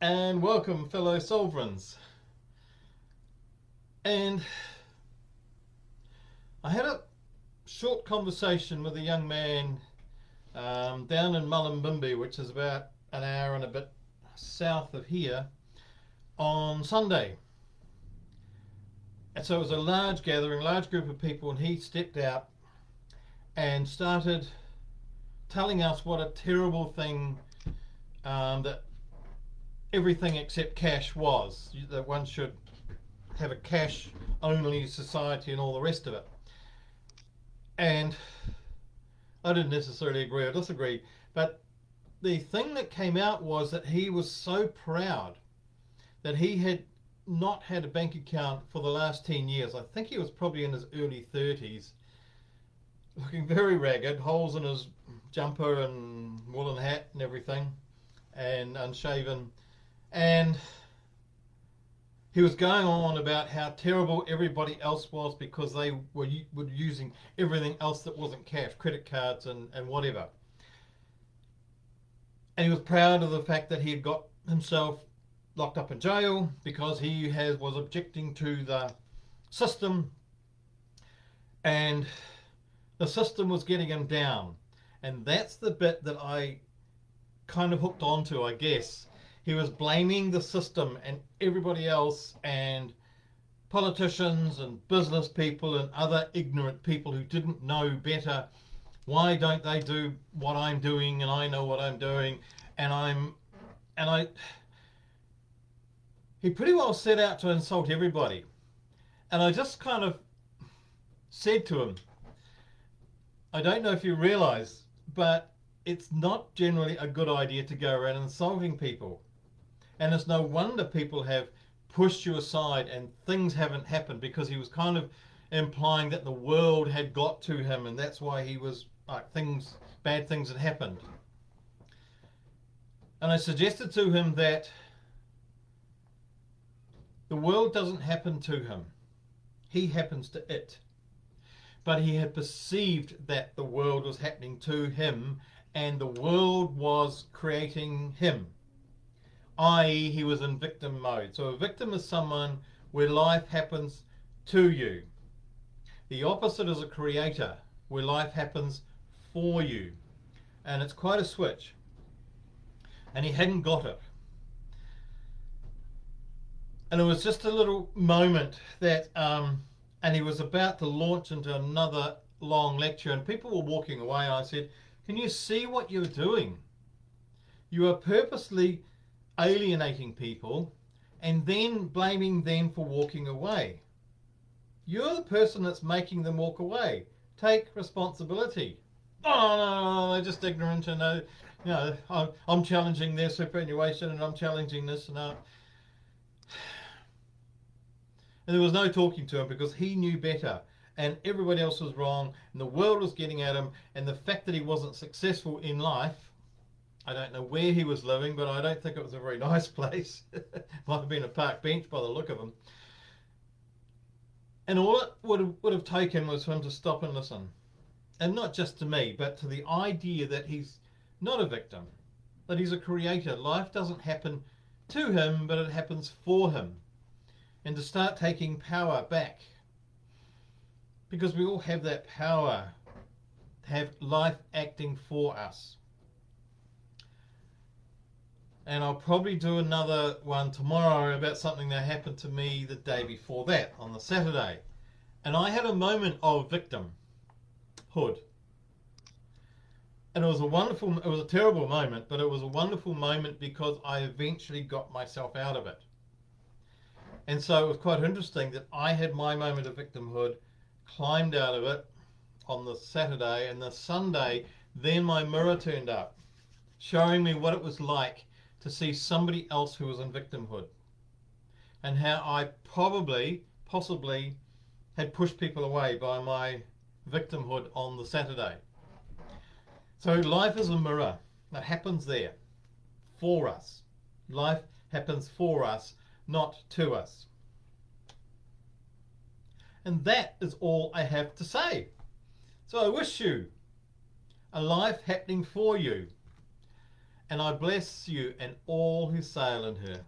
and welcome, fellow sovereigns. And I had a short conversation with a young man um, down in Mullumbimby, which is about an hour and a bit south of here, on Sunday. And so it was a large gathering, large group of people, and he stepped out and started telling us what a terrible thing um, that everything except cash was. That one should have a cash only society and all the rest of it. And I didn't necessarily agree or disagree, but the thing that came out was that he was so proud that he had not had a bank account for the last 10 years. I think he was probably in his early 30s, looking very ragged, holes in his jumper and woolen hat and everything, and unshaven. And he was going on about how terrible everybody else was because they were, were using everything else that wasn't cash, credit cards and, and whatever. And he was proud of the fact that he had got himself locked up in jail because he has was objecting to the system and the system was getting him down. And that's the bit that I kind of hooked onto, I guess he was blaming the system and everybody else and politicians and business people and other ignorant people who didn't know better. Why don't they do what I'm doing and I know what I'm doing and I'm and I he pretty well set out to insult everybody. And I just kind of said to him, I don't know if you realize, but it's not generally a good idea to go around insulting people. And it's no wonder people have pushed you aside and things haven't happened because he was kind of implying that the world had got to him and that's why he was like things bad things had happened. And I suggested to him that the world doesn't happen to him. He happens to it. But he had perceived that the world was happening to him and the world was creating him i.e., he was in victim mode. So a victim is someone where life happens to you. The opposite is a creator, where life happens for you. And it's quite a switch. And he hadn't got it. And it was just a little moment that, um, and he was about to launch into another long lecture, and people were walking away. I said, Can you see what you're doing? You are purposely alienating people and then blaming them for walking away. You're the person that's making them walk away. Take responsibility. Oh, no, no, they're just ignorant and, uh, you know, I'm challenging their superannuation and I'm challenging this and that. And there was no talking to him because he knew better and everybody else was wrong and the world was getting at him and the fact that he wasn't successful in life I don't know where he was living, but I don't think it was a very nice place. Might have been a park bench by the look of him. And all it would have, would have taken was for him to stop and listen. And not just to me, but to the idea that he's not a victim, that he's a creator. Life doesn't happen to him, but it happens for him. And to start taking power back. Because we all have that power to have life acting for us and I'll probably do another one tomorrow about something that happened to me the day before that on the Saturday. And I had a moment of victimhood. And it was a wonderful, it was a terrible moment, but it was a wonderful moment because I eventually got myself out of it. And so it was quite interesting that I had my moment of victimhood, climbed out of it on the Saturday, and the Sunday, then my mirror turned up, showing me what it was like to see somebody else who was in victimhood and how I probably, possibly, had pushed people away by my victimhood on the Saturday. So life is a mirror that happens there for us. Life happens for us, not to us. And that is all I have to say. So I wish you a life happening for you and I bless you and all who sail in her.